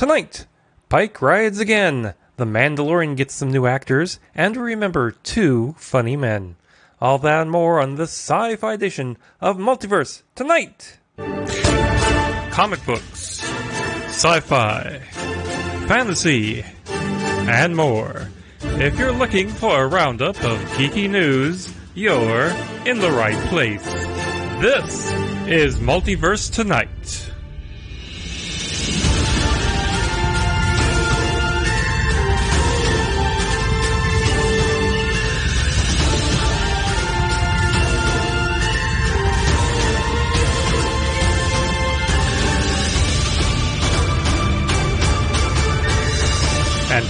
Tonight, Pike rides again. The Mandalorian gets some new actors, and remember two funny men. All that and more on this sci fi edition of Multiverse Tonight! Comic books, sci fi, fantasy, and more. If you're looking for a roundup of geeky news, you're in the right place. This is Multiverse Tonight.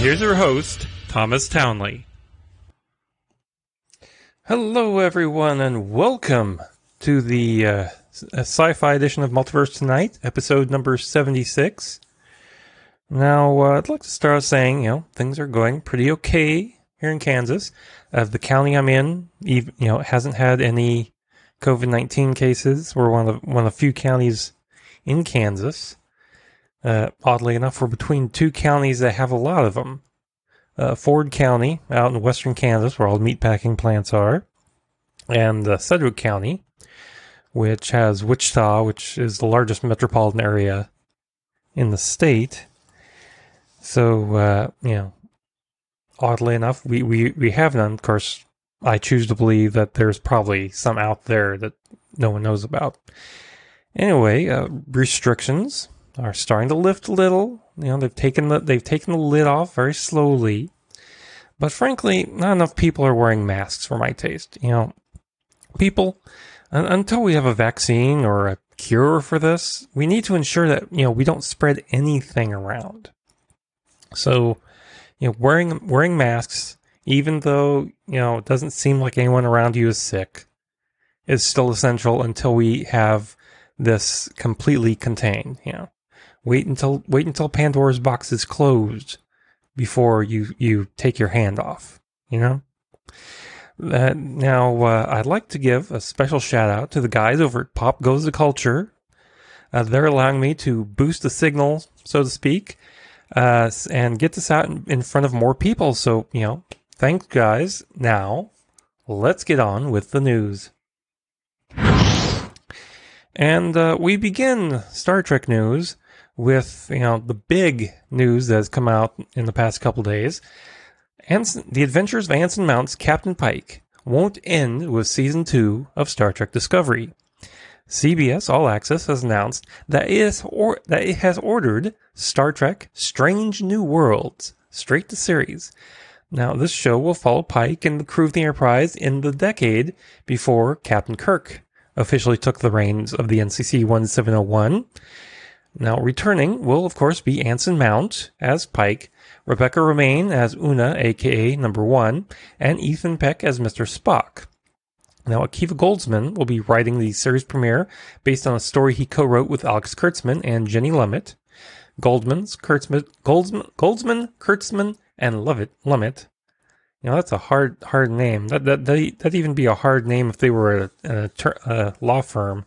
Here's your host, Thomas Townley. Hello, everyone, and welcome to the uh, sci fi edition of Multiverse Tonight, episode number 76. Now, uh, I'd like to start saying, you know, things are going pretty okay here in Kansas. Uh, the county I'm in, even, you know, hasn't had any COVID 19 cases. We're one of the, one of the few counties in Kansas. Uh, oddly enough, we're between two counties that have a lot of them. Uh, Ford County, out in western Kansas, where all the meatpacking plants are, and uh, Sedgwick County, which has Wichita, which is the largest metropolitan area in the state. So, uh, you know, oddly enough, we, we, we have none. Of course, I choose to believe that there's probably some out there that no one knows about. Anyway, uh, restrictions are starting to lift a little. You know, they've taken the they've taken the lid off very slowly. But frankly, not enough people are wearing masks for my taste. You know, people until we have a vaccine or a cure for this, we need to ensure that, you know, we don't spread anything around. So, you know, wearing wearing masks even though, you know, it doesn't seem like anyone around you is sick is still essential until we have this completely contained, you know. Wait until wait until Pandora's box is closed before you you take your hand off. You know. Uh, now uh, I'd like to give a special shout out to the guys over at Pop Goes the Culture. Uh, they're allowing me to boost the signal, so to speak, uh, and get this out in, in front of more people. So you know, thanks guys. Now let's get on with the news. And uh, we begin Star Trek news with you know the big news that has come out in the past couple days. Anson, the Adventures of Anson Mount's Captain Pike won't end with season two of Star Trek Discovery. CBS All Access has announced that it, is or, that it has ordered Star Trek Strange New Worlds straight to series. Now, this show will follow Pike and the crew of the Enterprise in the decade before Captain Kirk officially took the reins of the NCC 1701 now, returning will, of course, be Anson Mount as Pike, Rebecca Romijn as Una, aka Number One, and Ethan Peck as Mr. Spock. Now, Akiva Goldsman will be writing the series premiere based on a story he co wrote with Alex Kurtzman and Jenny Lumet. Goldman's, Kurtzman, Goldsman, Goldsman, Kurtzman, and Lumet, Lumet. You know, that's a hard, hard name. That, that, that'd even be a hard name if they were a, a, a uh, law firm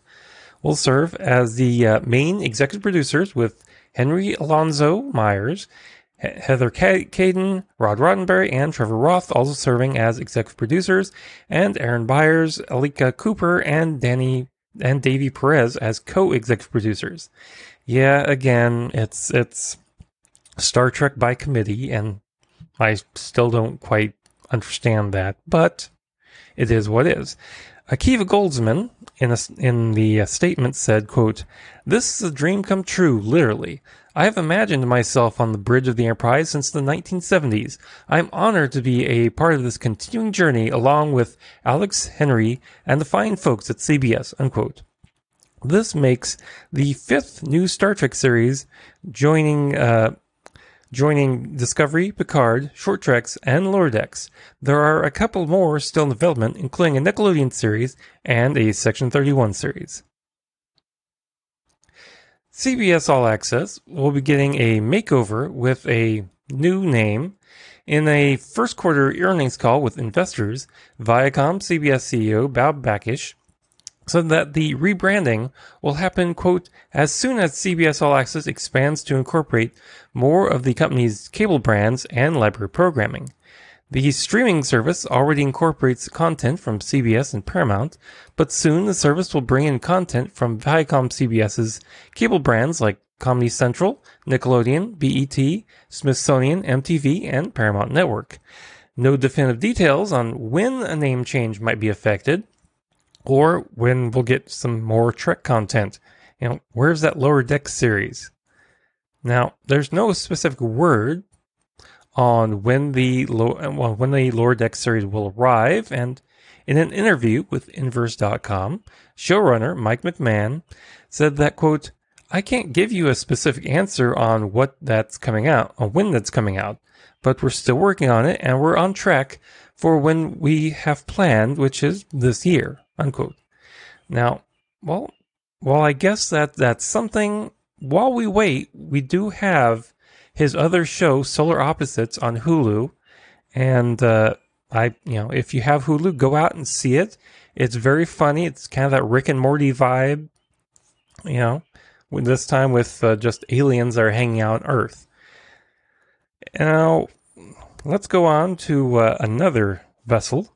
will serve as the uh, main executive producers with Henry Alonso Myers, Heather Kadin, Rod Roddenberry, and Trevor Roth also serving as executive producers, and Aaron Baiers, Akela Cooper, and Danny and Davy Perez as co-executive producers. Yeah, again, it's it's Star Trek by committee, and I still don't quite understand that, but it is what is. Akiva Goldsman in a, in the uh, statement said, quote, This is a dream come true, literally. I have imagined myself on the bridge of the Enterprise since the 1970s. I am honored to be a part of this continuing journey along with Alex Henry and the fine folks at CBS, unquote. This makes the fifth new Star Trek series joining uh, joining Discovery, Picard, Short Treks, and Lower Decks. There are a couple more still in development, including a Nickelodeon series and a Section 31 series. CBS All Access will be getting a makeover with a new name. In a first quarter earnings call with investors, Viacom CBS CEO Bob Bakish said that the rebranding will happen, quote, as soon as CBS All Access expands to incorporate more of the company's cable brands and library programming. The streaming service already incorporates content from CBS and Paramount, but soon the service will bring in content from Viacom CBS's cable brands like Comedy Central, Nickelodeon, BET, Smithsonian, MTV, and Paramount Network. No definitive details on when a name change might be affected, or when we'll get some more Trek content. You know, where's that Lower Deck series? Now, there's no specific word on when the well, when the Lower Deck series will arrive, and in an interview with Inverse.com, showrunner Mike McMahan said that quote, "I can't give you a specific answer on what that's coming out, on when that's coming out, but we're still working on it, and we're on track for when we have planned, which is this year." Unquote. Now, well, well, I guess that that's something. While we wait, we do have his other show, Solar Opposites, on Hulu, and uh, I, you know, if you have Hulu, go out and see it. It's very funny. It's kind of that Rick and Morty vibe, you know. This time with uh, just aliens that are hanging out on Earth. Now, let's go on to uh, another vessel.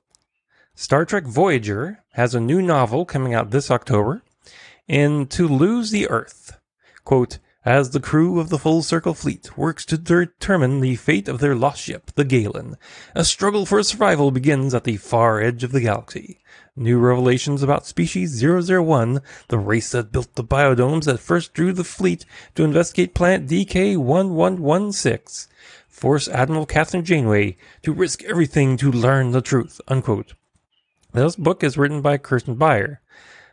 Star Trek Voyager has a new novel coming out this October. In To Lose the Earth, quote, as the crew of the Full Circle fleet works to determine the fate of their lost ship, the Galen, a struggle for survival begins at the far edge of the galaxy. New revelations about species 001, the race that built the biodomes that first drew the fleet to investigate planet DK1116, force Admiral Kathryn Janeway to risk everything to learn the truth. Unquote. This book is written by Kirsten Beyer.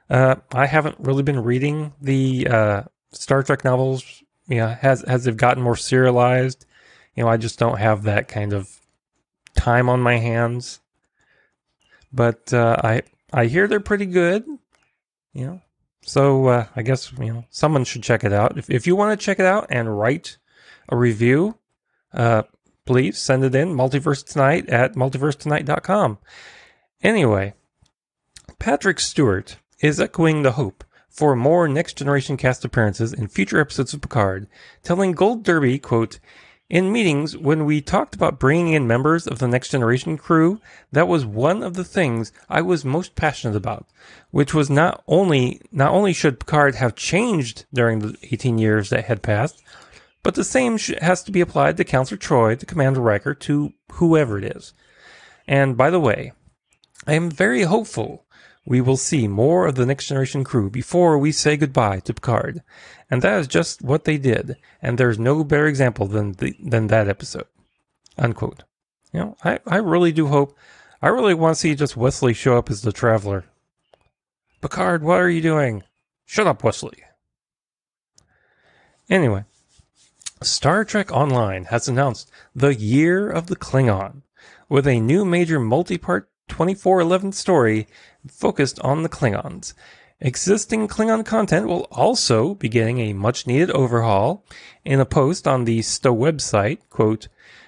Uh, I haven't really been reading the uh, Star Trek novels, you know, has has they've gotten more serialized. You know, I just don't have that kind of time on my hands. But uh, I I hear they're pretty good. You know, so uh, I guess you know someone should check it out. If if you want to check it out and write a review, uh, please send it in multiverse tonight at multiversetonight.com. Anyway, Patrick Stewart is echoing the hope for more next generation cast appearances in future episodes of Picard, telling Gold Derby, quote, in meetings, when we talked about bringing in members of the next generation crew, that was one of the things I was most passionate about, which was not only, not only should Picard have changed during the 18 years that had passed, but the same has to be applied to Counselor Troi, to Commander Riker, to whoever it is. And by the way, I am very hopeful we will see more of the next generation crew before we say goodbye to Picard. And that is just what they did, and there's no better example than the, than that episode. Unquote. You know, I, I really do hope I really want to see just Wesley show up as the traveler. Picard, what are you doing? Shut up, Wesley. Anyway, Star Trek Online has announced the Year of the Klingon with a new major multi part 2411 story focused on the Klingons. Existing Klingon content will also be getting a much needed overhaul. In a post on the STO website, quote,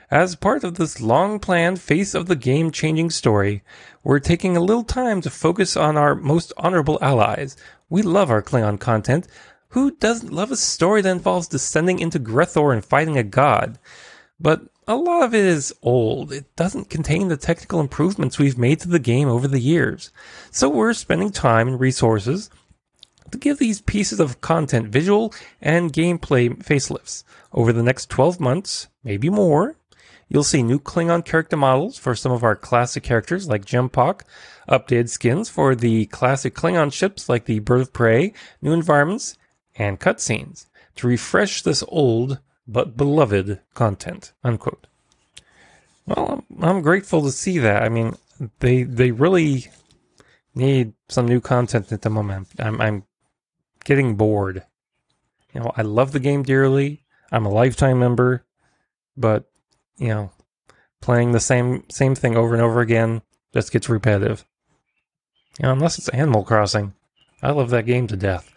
as part of this long planned phase of the game changing story, we're taking a little time to focus on our most honorable allies. We love our Klingon content. Who doesn't love a story that involves descending into Gre'thor and fighting a god? But a lot of it is old. It doesn't contain the technical improvements we've made to the game over the years. So we're spending time and resources to give these pieces of content visual and gameplay facelifts. Over the next 12 months, maybe more, you'll see new Klingon character models for some of our classic characters like J'mpok, updated skins for the classic Klingon ships like the Bird of Prey, new environments, and cutscenes to refresh this old but beloved content. Unquote. Well, I'm, grateful to see that. I mean, they they really need some new content at the moment. I'm I'm getting bored. You know, I love the game dearly. I'm a lifetime member, but you know, playing the same same thing over and over again just gets repetitive. You know, unless it's Animal Crossing. I love that game to death.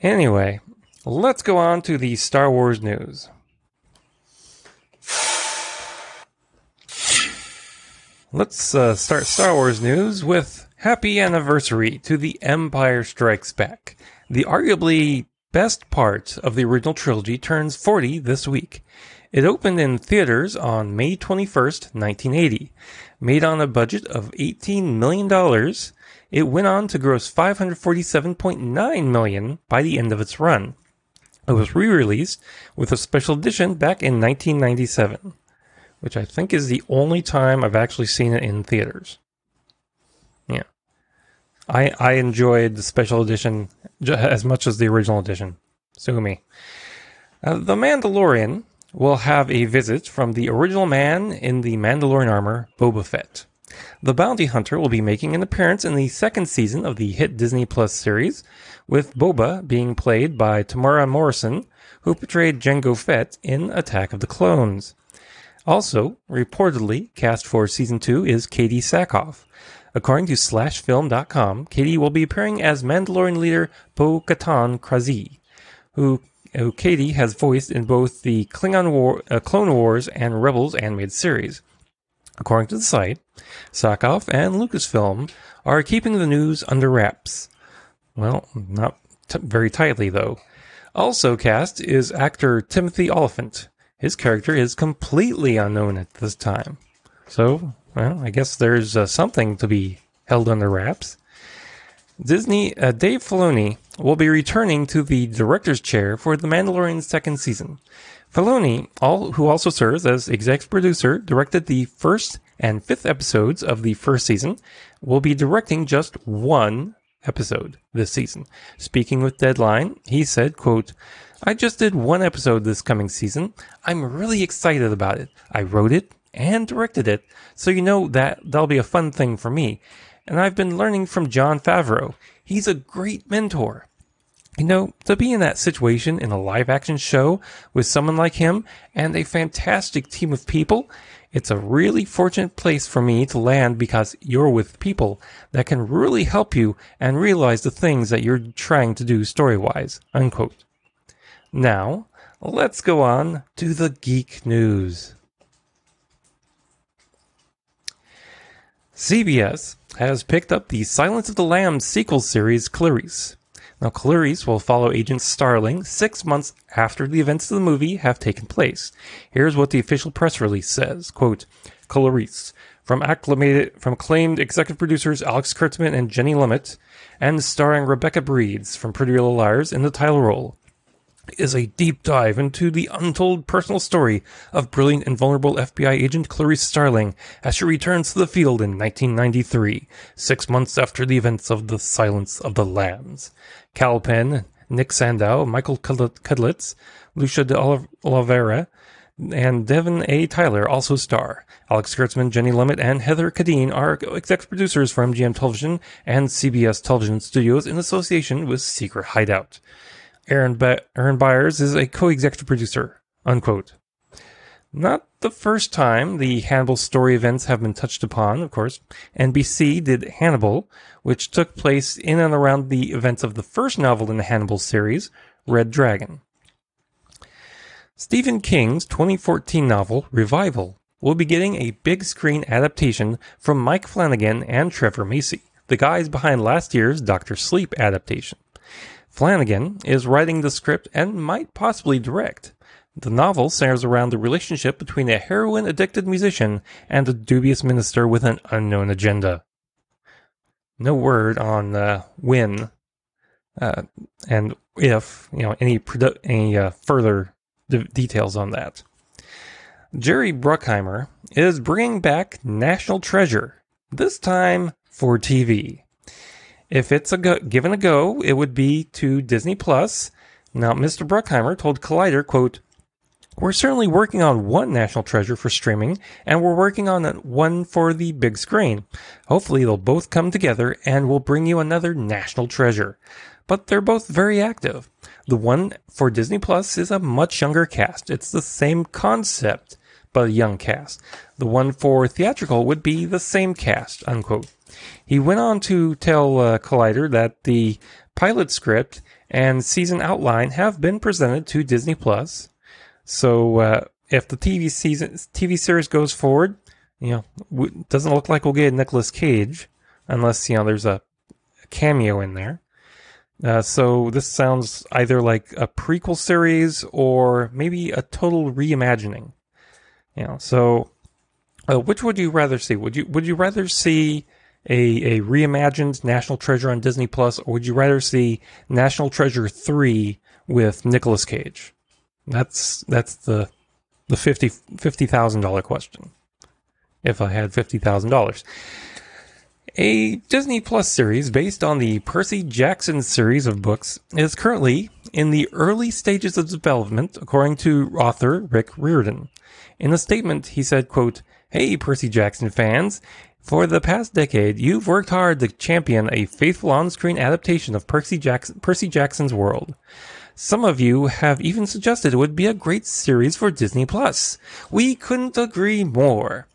Anyway, Let's go on to the Star Wars news. Let's uh, start Star Wars news with Happy anniversary to The Empire Strikes Back. The arguably best part of the original trilogy turns 40 this week. It opened in theaters on May 21st, 1980. Made on a budget of $18 million, it went on to gross 547.9 million by the end of its run. It was re-released with a special edition back in 1997, which I think is the only time I've actually seen it in theaters. Yeah. I I enjoyed the special edition as much as the original edition. Sue me. Uh, the Mandalorian will have a visit from the original man in the Mandalorian armor, Boba Fett. The bounty hunter will be making an appearance in the second season of the hit Disney Plus series, with Boba being played by Temuera Morrison, who portrayed Jango Fett in Attack of the Clones. Also, reportedly cast for season 2 is Katee Sackhoff, According to SlashFilm.com, Katee will be appearing as Mandalorian leader Bo Katan Kryze, who, who Katee has voiced in both the Klingon War, uh, Clone Wars and Rebels animated series. According to the site, Sackhoff and Lucasfilm are keeping the news under wraps. Well, not t- very tightly, though. Also cast is actor Timothy Olyphant. His character is completely unknown at this time. So, well, I guess there's uh, something to be held under wraps. Disney, uh, Dave Filoni will be returning to the director's chair for The Mandalorian's second season. Filoni, all, who also serves as executive producer, directed the first and fifth episodes of the first season, will be directing just one episode this season. Speaking with Deadline, he said, quote, I just did one episode this coming season. I'm really excited about it. I wrote it, and directed it, so you know that that'll be a fun thing for me. And I've been learning from Jon Favreau. He's a great mentor. You know, to be in that situation in a live action show with someone like him and a fantastic team of people, it's a really fortunate place for me to land because you're with people that can really help you and realize the things that you're trying to do story wise. Now, let's go on to the geek news. CBS has picked up the Silence of the Lambs sequel series Clarice. Now, Clarice will follow Agent Starling six months after the events of the movie have taken place. Here's what the official press release says, quote, Clarice, from from acclaimed executive producers Alex Kurtzman and Jenny Lumet, and starring Rebecca Breeds from Pretty Little Liars in the title role is a deep dive into the untold personal story of brilliant and vulnerable FBI agent Clarice Starling as she returns to the field in 1993, six months after the events of The Silence of the Lambs. Kal Penn, Nick Sandow, Michael Cudlitz, Lucia de Oliveira, and Devyn A. Tyler also star. Alex Kurtzman, Jenny Lumet, and Heather Kadin are exec producers for MGM Television and CBS Television Studios in association with Secret Hideout. Aaron, Be- Aaron Baiers is a co-executive producer. Unquote. Not the first time the Hannibal story events have been touched upon, of course. NBC did Hannibal, which took place in and around the events of the first novel in the Hannibal series, Red Dragon. Stephen King's 2014 novel, Revival, will be getting a big screen adaptation from Mike Flanagan and Trevor Macy, the guys behind last year's Doctor Sleep adaptation. Flanagan is writing the script and might possibly direct. The novel centers around the relationship between a heroin addicted musician and a dubious minister with an unknown agenda. No word on uh, when uh, and if you know any produ- any uh, further de- details on that. Jerry Bruckheimer is bringing back National Treasure, this time for TV. If it's a go- given a go, it would be to Disney Plus. Now, Mr. Bruckheimer told Collider, quote, we're certainly working on one national treasure for streaming, and we're working on one for the big screen. Hopefully, they'll both come together and we'll bring you another national treasure. But they're both very active. The one for Disney Plus is a much younger cast. It's the same concept, but a young cast. The one for theatrical would be the same cast, unquote. He went on to tell uh, Collider that the pilot script and season outline have been presented to Disney Plus. So uh, if the TV season TV series goes forward, you know, doesn't look like we'll get Nicolas Cage unless you know there's a cameo in there. Uh, so this sounds either like a prequel series or maybe a total reimagining. You know, so uh, which would you rather see? Would you would you rather see a a reimagined National Treasure on Disney Plus, or would you rather see National Treasure three with Nicolas Cage? That's that's the the fifty fifty thousand dollar question. If I had fifty thousand dollars. A Disney Plus series based on the Percy Jackson series of books is currently in the early stages of development, according to author Rick Riordan. In a statement, he said, quote, Hey, Percy Jackson fans. For the past decade, you've worked hard to champion a faithful on-screen adaptation of Percy, Percy Jackson's world. Some of you have even suggested it would be a great series for Disney Plus. We couldn't agree more.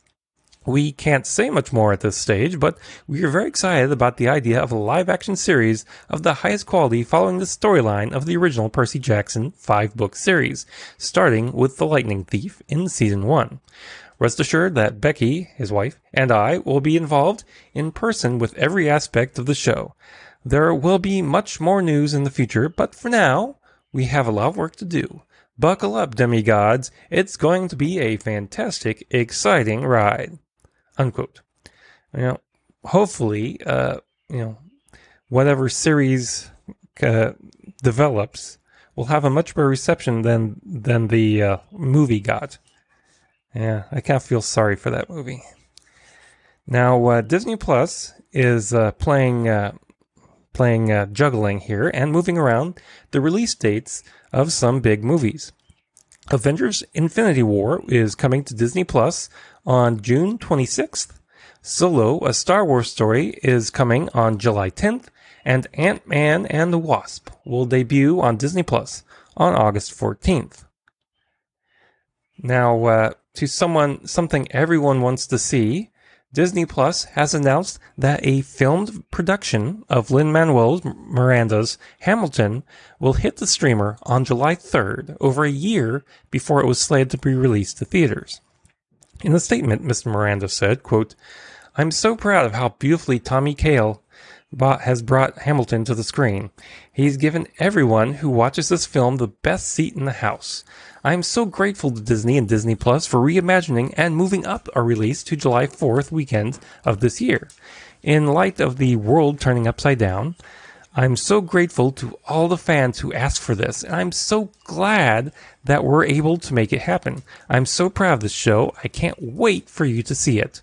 We can't say much more at this stage, but we are very excited about the idea of a live action series of the highest quality following the storyline of the original Percy Jackson five book series, starting with The Lightning Thief in season one. Rest assured that Becky, his wife, and I will be involved in person with every aspect of the show. There will be much more news in the future, but for now, we have a lot of work to do. Buckle up, demigods. It's going to be a fantastic, exciting ride unquote. You know, hopefully, uh, you know, whatever series uh, develops will have a much better reception than than the uh, movie got. Yeah, I kind of feel sorry for that movie. Now, uh, Disney Plus is uh, playing uh, playing juggling here and moving around the release dates of some big movies. Avengers Infinity War is coming to Disney Plus on June 26th. Solo, a Star Wars story, is coming on July 10th, and Ant-Man and the Wasp will debut on Disney Plus on August 14th. Now, uh, to someone, something everyone wants to see, Disney Plus has announced that a filmed production of Lin Manuel Miranda's Hamilton will hit the streamer on July 3rd, over a year before it was slated to be released to theaters. In a statement, Mr. Miranda said, quote, I'm so proud of how beautifully Tommy Kail has brought Hamilton to the screen. He's given everyone who watches this film the best seat in the house. I am so grateful to Disney and Disney Plus for reimagining and moving up our release to July 4th weekend of this year. In light of the world turning upside down, I'm so grateful to all the fans who asked for this, and I'm so glad that we're able to make it happen. I'm so proud of this show. I can't wait for you to see it.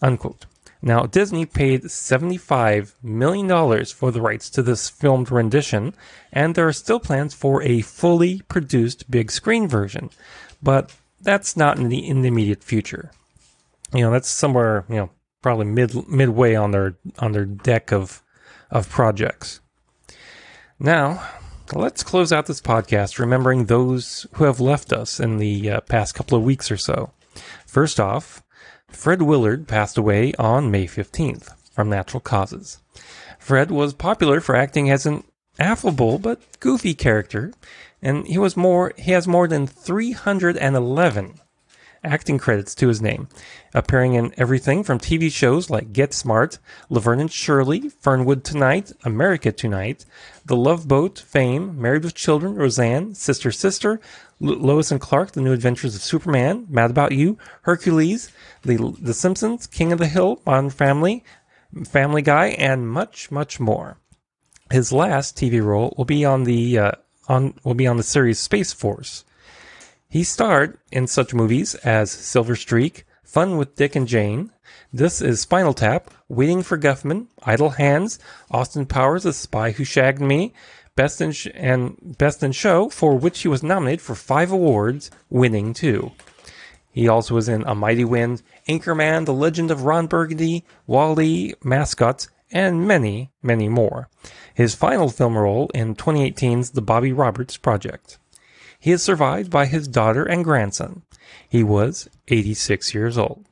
Unquote. Now, Disney paid $75 million for the rights to this filmed rendition, and there are still plans for a fully produced big screen version, but that's not in the, in the immediate future. You know, that's somewhere, you know, probably mid midway on their on their deck of of projects. Now, let's close out this podcast remembering those who have left us in the uh, past couple of weeks or so. First off, Fred Willard passed away on May 15th from natural causes. Fred was popular for acting as an affable but goofy character, and he was more he has more than 311 acting credits to his name, appearing in everything from TV shows like Get Smart, Laverne and Shirley, Fernwood Tonight, America Tonight, The Love Boat, Fame, Married with Children, Roseanne, Sister Sister, Lois and Clark, The New Adventures of Superman, Mad About You, Hercules, The, the Simpsons, King of the Hill, Modern Family, Family Guy, and much, much more. His last TV role will be on the uh, on will be on the series Space Force. He starred in such movies as Silver Streak, Fun with Dick and Jane. This is Spinal Tap, Waiting for Guffman, Idle Hands, Austin Powers, The Spy Who Shagged Me, Best in Sh- and Best in Show, for which he was nominated for five awards, winning two. He also was in A Mighty Wind, Anchorman, The Legend of Ron Burgundy, WALL-E, Mascots, and many, many more. His final film role in 2018's The Bobby Roberts Project. He is survived by his daughter and grandson. He was 86 years old.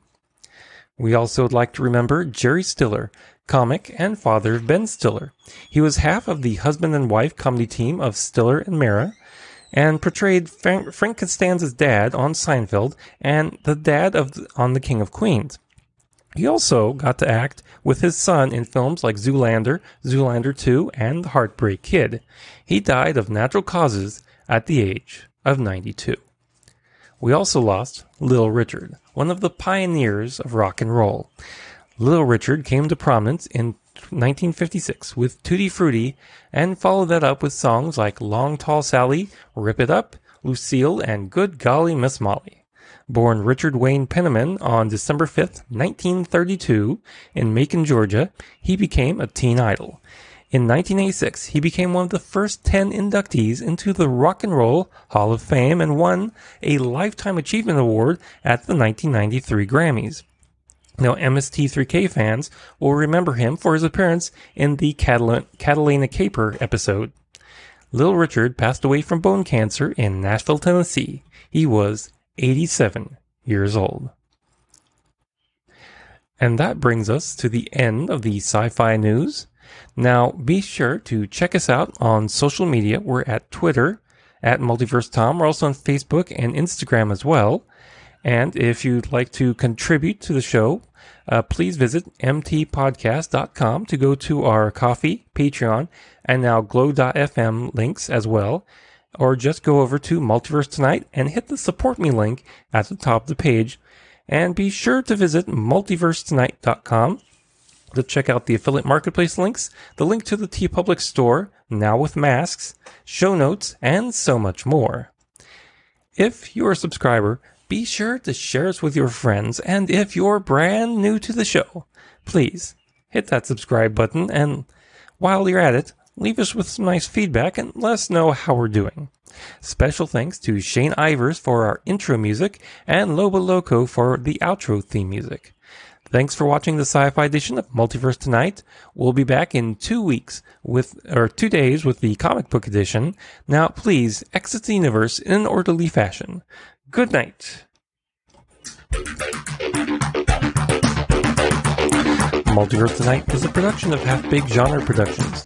We also would like to remember Jerry Stiller, comic and father of Ben Stiller. He was half of the husband and wife comedy team of Stiller and Meara and portrayed Frank, Costanza's dad on Seinfeld and the dad of on The King of Queens. He also got to act with his son in films like Zoolander, Zoolander 2, and The Heartbreak Kid. He died of natural causes at the age of 92. We also lost Little Richard, one of the pioneers of rock and roll. Little Richard came to prominence in 1956 with Tutti Frutti and followed that up with songs like Long Tall Sally, Rip It Up, Lucille, and Good Golly Miss Molly. Born Richard Wayne Penniman on December 5th, 1932, in Macon, Georgia, he became a teen idol. In 1986, he became one of the first 10 inductees into the Rock and Roll Hall of Fame and won a Lifetime Achievement Award at the 1993 Grammys. Now, MST3K fans will remember him for his appearance in the Catalina Caper episode. Little Richard passed away from bone cancer in Nashville, Tennessee. He was 87 years old. And that brings us to the end of the sci fi news. Now, be sure to check us out on social media. We're at Twitter at Multiverse Tom. We're also on Facebook and Instagram as well. And if you'd like to contribute to the show, uh, please visit mtpodcast.com to go to our Ko-fi, Patreon, and now glow.fm links as well or just go over to Multiverse Tonight and hit the support me link at the top of the page. And be sure to visit multiversetonight.com to check out the affiliate marketplace links, the link to the TeePublic store, now with masks, show notes, and so much more. If you're a subscriber, be sure to share us with your friends, and if you're brand new to the show, please hit that subscribe button, and while you're at it, leave us with some nice feedback and let us know how we're doing. Special thanks to Shane Ivers for our intro music and Lobo Loco for the outro theme music. Thanks for watching the sci-fi edition of Multiverse Tonight. We'll be back in two weeks with, or two days with the comic book edition. Now please exit the universe in an orderly fashion. Good night. Multiverse Tonight is a production of Half Big Genre Productions.